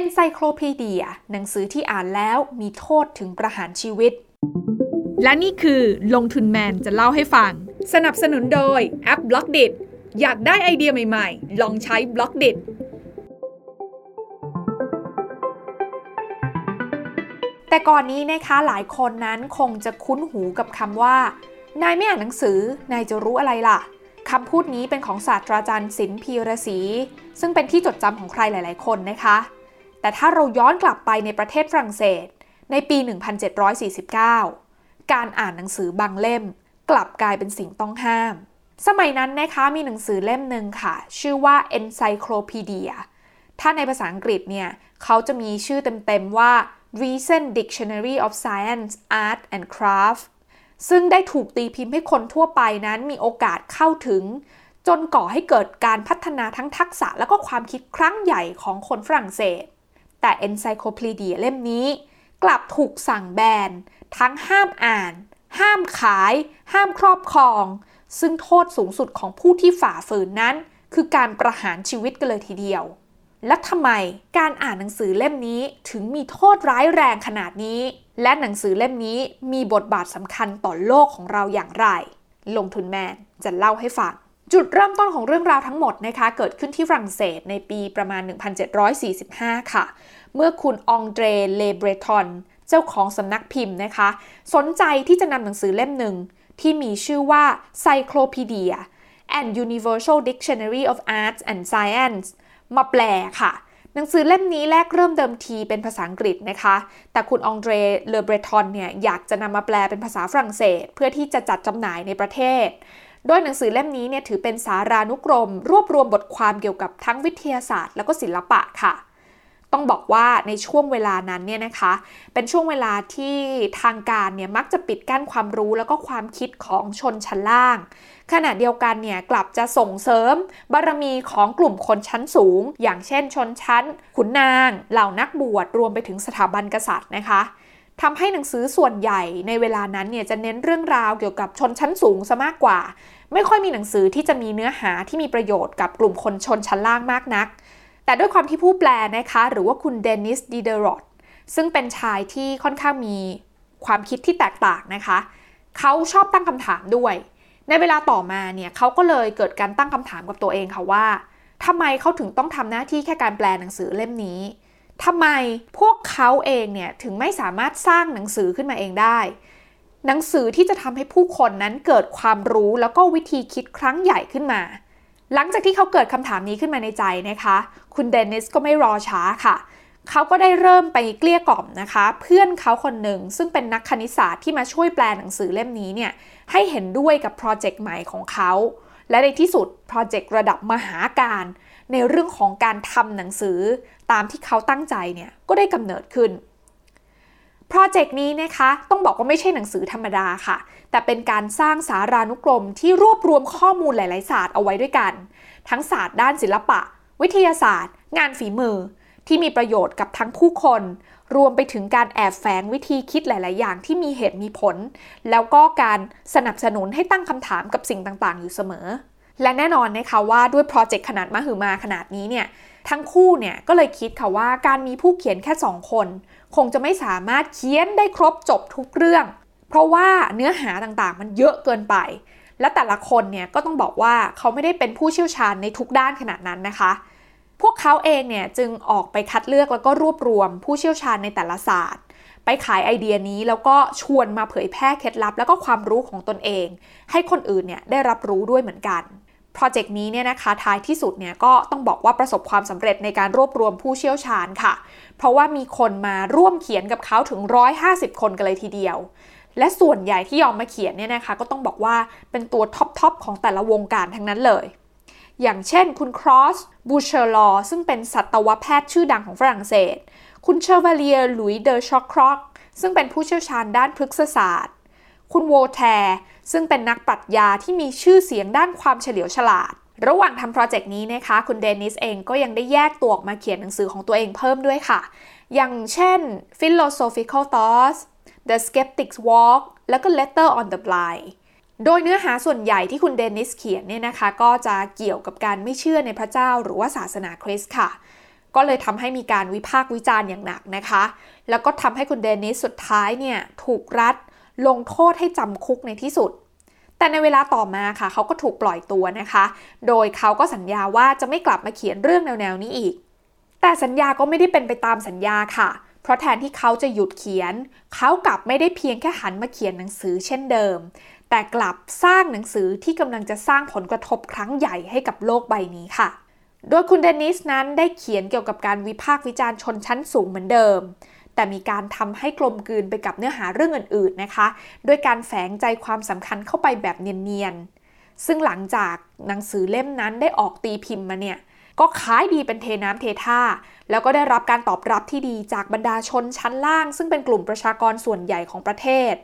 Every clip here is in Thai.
Encyclopedia หนังสือที่อ่านแล้วมีโทษถึงประหารชีวิต และนี่คือลงทุนแมนจะเล่าให้ฟัง สนับสนุนโดยแอป Blockdit อยากได้ไอเดียใหม่ๆ ลองใช้ Blockdit แต่ก่อนนี้นะคะหลายคนนั้นคงจะคุ้นหูกับคำว่า นายไม่อ่านหนังสือ นายจะรู้อะไรล่ะคำพูดนี้เป็นของศาสตราจารย์ศิลป์พีระศรีซึ่งเป็นที่จดจำของใครหลาย ๆ คนนะคะ แต่ถ้าเราย้อนกลับไปในประเทศฝรั่งเศส ในปี 1749 การอ่านหนังสือบางเล่ม กลับกลายเป็นสิ่งต้องห้าม สมัยนั้นนะคะมีหนังสือเล่มหนึ่งค่ะ ชื่อว่า Encyclopedia ถ้าในภาษาอังกฤษเนี่ยเขาจะมีชื่อเต็มๆว่า Recent Dictionary of Science, Art and Craft ซึ่งได้ถูกตีพิมพ์ให้คนทั่วไปนั้นมีโอกาสเข้าถึง จนก่อให้เกิดการพัฒนาทั้งทักษะและก็ความคิดครั้งใหญ่ของคนฝรั่งเศส แต่ Encyclopedia เล่มนี้ กลับถูกสั่งแบน ทั้งห้ามอ่าน ห้ามขาย ห้ามครอบครอง ซึ่งโทษสูงสุดของผู้ที่ฝ่าฝืนนั้น คือการประหารชีวิตกันเลยทีเดียว และทำไมการอ่านหนังสือเล่มนี้ถึงมีโทษร้ายแรงขนาดนี้ และหนังสือเล่มนี้มีบทบาทสำคัญต่อโลกของเราอย่างไร ลงทุนแมนจะเล่าให้ฟัง จุดเริ่มต้นของเรื่องราวทั้งหมดนะคะ เกิดขึ้นที่ฝรั่งเศสในปีประมาณ 1745 ค่ะ เมื่อคุณองเดรเลเบรทอน เจ้าของสำนักพิมพ์นะคะ สนใจที่จะนำหนังสือเล่มหนึ่ง ที่มีชื่อว่า Cyclopedia and Universal Dictionary of Arts and Science มาแปลค่ะ หนังสือเล่มนี้แรกเริ่มเดิมทีเป็นภาษาอังกฤษนะคะ แต่คุณองเดรเลเบรทอนเนี่ยอยากจะนำมาแปลเป็นภาษาฝรั่งเศส เพื่อที่จะจัดจำหน่ายในประเทศ โดยหนังสือเล่มนี้เนี่ยถือเป็นสารานุกรม รวบรวมบทความเกี่ยวกับทั้งวิทยาศาสตร์ แล้วก็ศิลปะค่ะ ต้องบอกว่าในช่วงเวลานั้นเนี่ยนะคะ เป็นช่วงเวลาที่ทางการเนี่ยมักจะปิดกั้นความรู้แล้วก็ความคิดของชนชั้นล่าง ขณะเดียวกันเนี่ยกลับจะส่งเสริมบารมีของกลุ่มคนชั้นสูง อย่างเช่นชนชั้น ขุนนาง เหล่านักบวชรวมไปถึงสถาบันกษัตริย์นะคะ ทำให้หนังสือส่วนใหญ่ในเวลานั้นเนี่ยจะเน้นเรื่องราวเกี่ยวกับชนชั้นสูงซะมากกว่า ไม่ค่อยมีหนังสือที่จะมีเนื้อหาที่มีประโยชน์กับกลุ่มคนชนชั้นล่างมากนัก แต่ด้วยความที่ผู้แปลนะคะ หรือว่าคุณเดนิสดีเดรอดซึ่งเป็นชายที่ค่อนข้างมีความคิดที่แตกต่างนะคะ เขาชอบตั้งคำถามด้วย ในเวลาต่อมาเนี่ยเขาก็เลยเกิดการตั้งคำถามกับตัวเองค่ะว่าทำไมเขาถึงต้องทำหน้าที่แค่การแปลหนังสือเล่มนี้ ทำไมพวกเขาเองเนี่ยถึงไม่สามารถสร้างหนังสือขึ้นมาเองได้ หนังสือที่จะทำให้ผู้คนนั้นเกิดความรู้แล้วก็วิธีคิดครั้งใหญ่ขึ้นมา หลังจากที่เขาเกิดคำถามนี้ขึ้นมาในใจนะคะ คุณเดนิสก็ไม่รอช้าค่ะเขาก็ได้เริ่มไปเกลี้ยกล่อมนะคะ เพื่อนเขาคนหนึ่งซึ่งเป็นนักคณิตศาสตร์ที่มาช่วยแปลหนังสือเล่มนี้เนี่ยให้เห็นด้วยกับโปรเจกต์ใหม่ของเขา และในที่สุดโปรเจกต์ระดับมหาการ ในเรื่องของการทำหนังสือตามที่เขาตั้งใจเนี่ยก็ได้กำเนิดขึ้นโปรเจกต์นี้นะคะต้องบอกว่าไม่ใช่หนังสือธรรมดาค่ะ แต่เป็นการสร้างสารานุกรมที่รวบรวมข้อมูลหลาย ๆ ศาสตร์เอาไว้ด้วยกัน ทั้งศาสตร์ด้านศิลปะ วิทยาศาสตร์ งานฝีมือ ที่มีประโยชน์กับทั้งผู้คน รวมไปถึงการแอบแฝงวิธีคิดหลาย ๆ อย่างที่มีเหตุมีผล แล้วก็การสนับสนุนให้ตั้งคำถามกับสิ่งต่าง ๆ อยู่เสมอ และแน่นอนนะคะว่าด้วยโปรเจกต์ขนาดมหึมาขนาดนี้เนี่ยทั้งคู่เนี่ยก็เลยคิดค่ะว่าการมีผู้เขียนแค่สองคน คงจะไม่สามารถเขียนได้ครบจบทุกเรื่อง เพราะว่าเนื้อหาต่างๆ มันเยอะเกินไป และแต่ละคนเนี่ยก็ต้องบอกว่าเขาไม่ได้เป็นผู้เชี่ยวชาญในทุกด้านขนาดนั้นนะคะ พวกเขาเองเนี่ยจึงออกไปคัดเลือกแล้วก็รวบรวมผู้เชี่ยวชาญในแต่ละศาสตร์ ไปขายไอเดียนี้แล้วก็ชวนมาเผยแพร่เคล็ดลับ แล้วก็ความรู้ของตนเอง ให้คนอื่นเนี่ยได้รับรู้ด้วยเหมือนกันโปรเจกต์นี้เนี่ยนะคะท้ายที่สุดเนี่ยก็ต้องบอกว่าประสบความสำเร็จในการรวบรวมผู้เชี่ยวชาญค่ะ เพราะว่ามีคนมาร่วมเขียนกับเขาถึง 150 คนกันเลยทีเดียว และส่วนใหญ่ที่ยอมมาเขียนเนี่ยนะคะก็ต้องบอกว่าเป็นตัว top ๆของแต่ละวงการทั้งนั้นเลย อย่างเช่นคุณ Claude Bourgelat ซึ่งเป็นสัตวแพทย์ชื่อดังของฝรั่งเศส คุณเชอร์วาเลียหลุยเดอชอกครอกซึ่งเป็นผู้เชี่ยวชาญด้านพฤกษศาสตร์ คุณโวแทร์ซึ่งเป็นนักปรัชญาที่มีชื่อเสียงด้านความเฉลียวฉลาด ระหว่างทำโปรเจกต์นี้นะคะ คุณเดนิสเองก็ยังได้แยกตัวออกมาเขียนหนังสือของตัวเองเพิ่มด้วยค่ะ อย่างเช่น Philosophical Thoughts The Skeptic's Walk แล้วก็ Letter on the Blind โดยเนื้อหาส่วนใหญ่ที่คุณเดนิสเขียนเนี่ยนะคะ ก็จะเกี่ยวกับการไม่เชื่อในพระเจ้าหรือว่าศาสนาคริสต์ค่ะ ก็เลยทำให้มีการวิพากษ์วิจารณ์อย่างหนักนะคะ แล้วก็ทำให้คุณเดนิสสุดท้ายเนี่ยถูกรัฐลงโทษให้จำคุกในที่สุด แต่ในเวลาต่อมาค่ะ เขาก็ถูกปล่อยตัวนะคะ โดยเขาก็สัญญาว่าจะไม่กลับมาเขียนเรื่องแนวๆนี้อีก แต่สัญญาก็ไม่ได้เป็นไปตามสัญญาค่ะ เพราะแทนที่เขาจะหยุดเขียน เขากลับไม่ได้เพียงแค่หันมาเขียนหนังสือเช่นเดิม แต่กลับสร้างหนังสือที่กำลังจะสร้างผลกระทบครั้งใหญ่ให้กับโลกใบนี้ค่ะ โดยคุณเดนิสนั้นได้เขียนเกี่ยวกับการวิพากษ์วิจารณ์ชนชั้นสูงเหมือนเดิม แต่มีการทำให้กลมกลืนไปกับเนื้อหาเรื่องอื่นๆนะคะ ด้วยการแฝงใจความสำคัญเข้าไปแบบเนียนๆ ซึ่งหลังจากหนังสือเล่มนั้นได้ออกตีพิมพ์มาเนี่ยก็ขายดีเป็นเทน้ำเทท่า แล้วก็ได้รับการตอบรับที่ดีจากบรรดาชนชั้นล่าง ซึ่งเป็นกลุ่มประชากรส่วนใหญ่ของประเทศ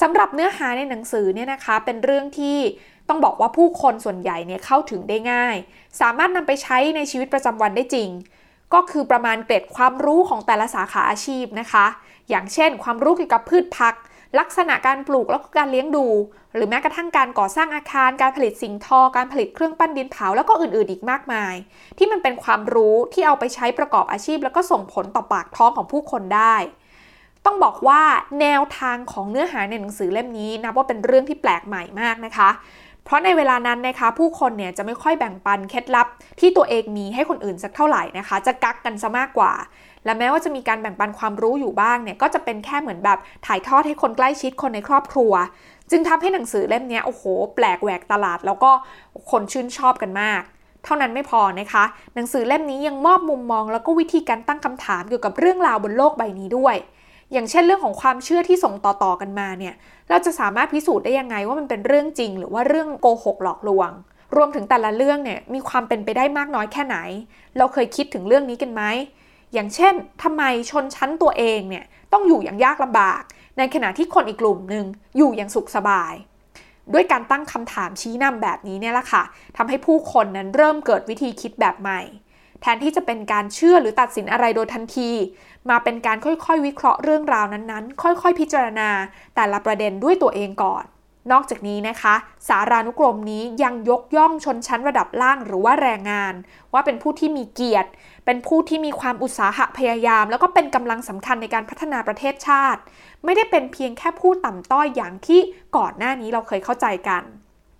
สำหรับเนื้อหาในหนังสือเนี่ยนะคะเป็นเรื่องที่ต้องบอกว่าผู้คนส่วนใหญ่เนี่ยเข้าถึงได้ง่าย สามารถนำไปใช้ในชีวิตประจำวันได้จริง ก็คือประมาณเกร็ดความรู้ของแต่ละสาขาอาชีพนะคะ อย่างเช่น ความรู้เกี่ยวกับพืชพัก ลักษณะการปลูกแล้วก็การเลี้ยงดู หรือแม้กระทั่งการก่อสร้างอาคาร การผลิตสิ่งทอ การผลิตเครื่องปั้นดินเผาแล้วก็อื่นๆอีกมากมาย ที่มันเป็นความรู้ที่เอาไปใช้ประกอบอาชีพ แล้วก็ส่งผลต่อปากท้องของผู้คนได้ ต้องบอกว่าแนวทางของเนื้อหาในหนังสือเล่มนี้นับว่าเป็นเรื่องที่แปลกใหม่มากนะคะ เพราะในเวลานั้นนะคะผู้คนเนี่ยจะไม่ค่อยแบ่งปันเคล็ดลับ ที่ตัวเองมีให้คนอื่นสักเท่าไหร่นะคะ จะกักกันซะมากกว่า และแม้ว่าจะมีการแบ่งปันความรู้อยู่บ้างเนี่ยก็จะเป็นแค่เหมือนแบบถ่ายทอดให้คนใกล้ชิดคนในครอบครัว จึงทำให้หนังสือเล่มนี้โอ้โห แปลกแหวกตลาด แล้วก็คนชื่นชอบกันมากเท่านั้นไม่พอนะคะ หนังสือเล่มนี้ยังมอบมุมมอง แล้วก็วิธีการตั้งคำถามเกี่ยวกับเรื่องราวบนโลกใบนี้ด้วย อย่างเช่นเรื่องของความเชื่อที่ส่งต่อๆกันมาเนี่ย เราจะสามารถพิสูจน์ได้ยังไงว่ามันเป็นเรื่องจริง หรือว่าเรื่องโกหกหลอกลวง รวมถึงแต่ละเรื่องเนี่ยมีความเป็นไปได้มากน้อยแค่ไหน เราเคยคิดถึงเรื่องนี้กันไหม อย่างเช่นทำไมชนชั้นตัวเองเนี่ยต้องอยู่อย่างยากลำบาก ในขณะที่คนอีกกลุ่มหนึ่งอยู่อย่างสุขสบาย ด้วยการตั้งคำถามชี้นำแบบนี้เนี่ยแหละค่ะทำให้ผู้คนนั้นเริ่มเกิดวิธีคิดแบบใหม่ แทนที่จะเป็นการเชื่อหรือตัดสินอะไรโดยทันที มาเป็นการค่อยๆ วิเคราะห์เรื่องราวนั้นๆ ค่อยๆ พิจารณา แต่ละประเด็นด้วยตัวเองก่อน นอกจากนี้นะคะ สารานุกรมนี้ยังยกย่องชนชั้นระดับล่างหรือว่าแรงงาน ว่าเป็นผู้ที่มีเกียรติ เป็นผู้ที่มีความอุตสาหะพยายาม แล้วก็เป็นกำลังสำคัญในการพัฒนาประเทศชาติ ไม่ได้เป็นเพียงแค่ผู้ต่ำต้อยอย่างที่ก่อนหน้านี้เราเคยเข้าใจกัน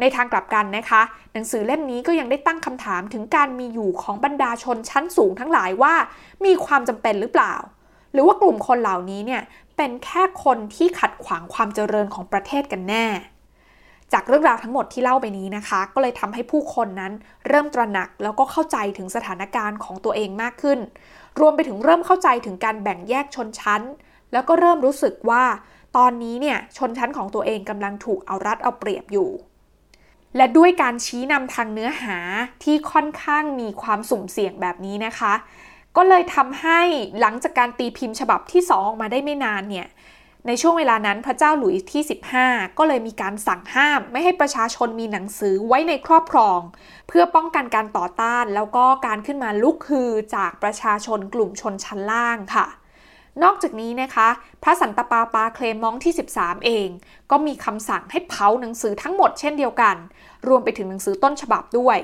ในทางกลับกันนะคะ หนังสือเล่มนี้ก็ยังได้ตั้งคำถามถึงการมีอยู่ของบรรดาชนชั้นสูงทั้งหลายว่า มีความจำเป็นหรือเปล่า หรือว่ากลุ่มคนเหล่านี้เนี่ยเป็นแค่คนที่ขัดขวางความเจริญของประเทศกันแน่ จากเรื่องราวทั้งหมดที่เล่าไปนี้นะคะ ก็เลยทำให้ผู้คนนั้นเริ่มตระหนักแล้วก็เข้าใจถึงสถานการณ์ของตัวเองมากขึ้น รวมไปถึงเริ่มเข้าใจถึงการแบ่งแยกชนชั้น แล้วก็เริ่มรู้สึกว่า ตอนนี้เนี่ยชนชั้นของตัวเองกำลังถูกเอารัดเอาเปรียบอยู่ และด้วยการชี้นำทางเนื้อหาที่ค่อนข้างมีความสุ่มเสี่ยงแบบนี้นะคะ ก็เลยทำให้หลังจากการตีพิมพ์ฉบับที่2ออกมาได้ไม่นานเนี่ยในช่วงเวลานั้นพระเจ้าหลุยส์ที่ 15 ก็เลยมีการสั่งห้าม ไม่ให้ประชาชนมีหนังสือไว้ในครอบครอง เพื่อป้องกันการต่อต้าน แล้วก็การขึ้นมาลุกฮือจากประชาชนกลุ่มชนชั้นล่างค่ะ นอกจากนี้นะคะ พระสันตปาปาเคลมองที่ 13 เอง ก็มีคำสั่งให้เผาหนังสือทั้งหมดเช่นเดียวกัน รวมไปถึงหนังสือต้นฉบับด้วย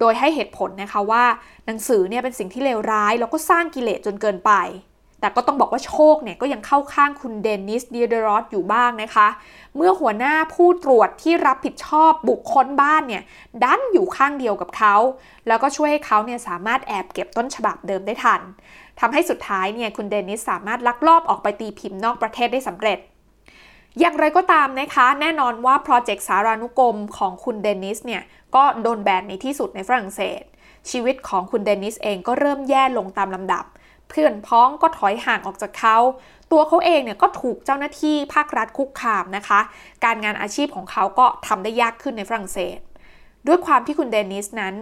โดยให้เหตุผลนะคะว่า หนังสือเนี่ยเป็นสิ่งที่เลวร้ายแล้วก็สร้างกิเลสจนเกินไป แต่ก็ต้องบอกว่าโชคเนี่ยก็ยังเข้าข้างคุณเดนิสเดียเดรอสอยู่บ้างนะคะ เมื่อหัวหน้าผู้ตรวจที่รับผิดชอบบุคคลบ้านเนี่ยดันอยู่ข้างเดียวกับเขา แล้วก็ช่วยให้เขาเนี่ยสามารถแอบเก็บต้นฉบับเดิมได้ทันทำให้สุดท้ายเนี่ยคุณเดนิสสามารถลักลอบออกไปตีพิมพ์นอกประเทศได้สำเร็จอย่างไรก็ตามนะคะ แน่นอนว่าโปรเจกต์สารานุกรมของคุณเดนิสเนี่ย ก็โดนแบนในที่สุดในฝรั่งเศส ชีวิตของคุณเดนิสเองก็เริ่มแย่ลงตามลำดับ เพื่อนพ้องก็ถอยห่างออกจากเขาตัวเขาเองเนี่ยก็ถูกเจ้าหน้าที่ภาครัฐคุกคามนะคะ การงานอาชีพของเขาก็ทำได้ยากขึ้นในฝรั่งเศส ด้วยความที่คุณเดนิสนั้น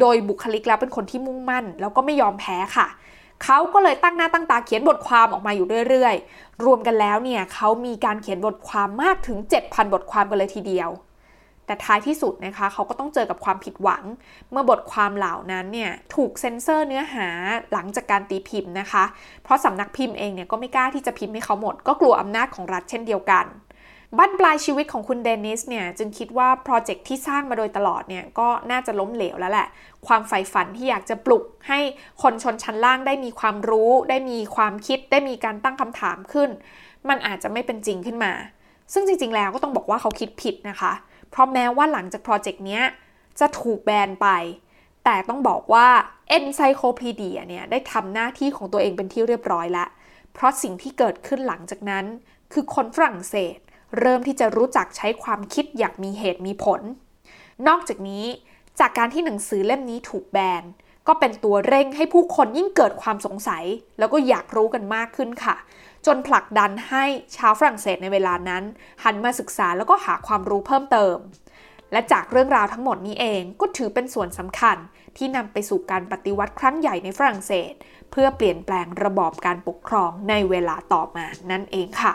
โดยบุคลิกแล้วเป็นคนที่มุ่งมั่น แล้วก็ไม่ยอมแพ้ค่ะเขาก็เลยตั้งหน้าตั้งตาเขียนบทความออกมาอยู่เรื่อยๆ รวมกันแล้วเนี่ยเขามีการเขียนบทความมากถึง 7,000 บทความกันเลยทีเดียว แต่ท้ายที่สุดนะคะเขาก็ต้องเจอกับความผิดหวัง เมื่อบทความเหล่านั้นเนี่ยถูกเซ็นเซอร์เนื้อหาหลังจากการตีพิมพ์นะคะ เพราะสำนักพิมพ์เองเนี่ยก็ไม่กล้าที่จะพิมพ์ให้เขาหมด ก็กลัวอำนาจของรัฐเช่นเดียวกันบั้นปลายชีวิตของคุณเดนิสเนี่ยจึงคิดว่าโปรเจกต์ที่สร้างมาโดยตลอดเนี่ยก็น่าจะล้มเหลวแล้วแหละ ความใฝ่ฝันที่อยากจะปลุกให้คนชนชั้นล่างได้มีความรู้ ได้มีความคิดได้มีการตั้งคำถามขึ้น มันอาจจะไม่เป็นจริงขึ้นมา ซึ่งจริงๆแล้วก็ต้องบอกว่าเขาคิดผิดนะคะเเพราะแม้ว่าหลังจากโปรเจกต์นี้จะถูกแบนไป แต่ต้องบอกว่า Encyclopedia เนี่ยได้ทำหน้าที่ของตัวเองเป็นที่เรียบร้อยแล้ว เพราะสิ่งที่เกิดขึ้นหลังจากนั้น คือคนฝรั่งเศส เริ่มที่จะรู้จักใช้ความคิดอย่างมีเหตุมีผล นอกจากนี้จากการที่หนังสือเล่มนี้ถูกแบน ก็เป็นตัวเร่งให้ผู้คนยิ่งเกิดความสงสัย แล้วก็อยากรู้กันมากขึ้นค่ะ จนผลักดันให้ชาวฝรั่งเศสในเวลานั้น หันมาศึกษาแล้วก็หาความรู้เพิ่มเติม และจากเรื่องราวทั้งหมดนี้เองก็ถือเป็นส่วนสำคัญที่นำไปสู่การปฏิวัติครั้งใหญ่ในฝรั่งเศส เพื่อเปลี่ยนแปลงระบอบการปกครองในเวลาต่อมานั่นเองค่ะ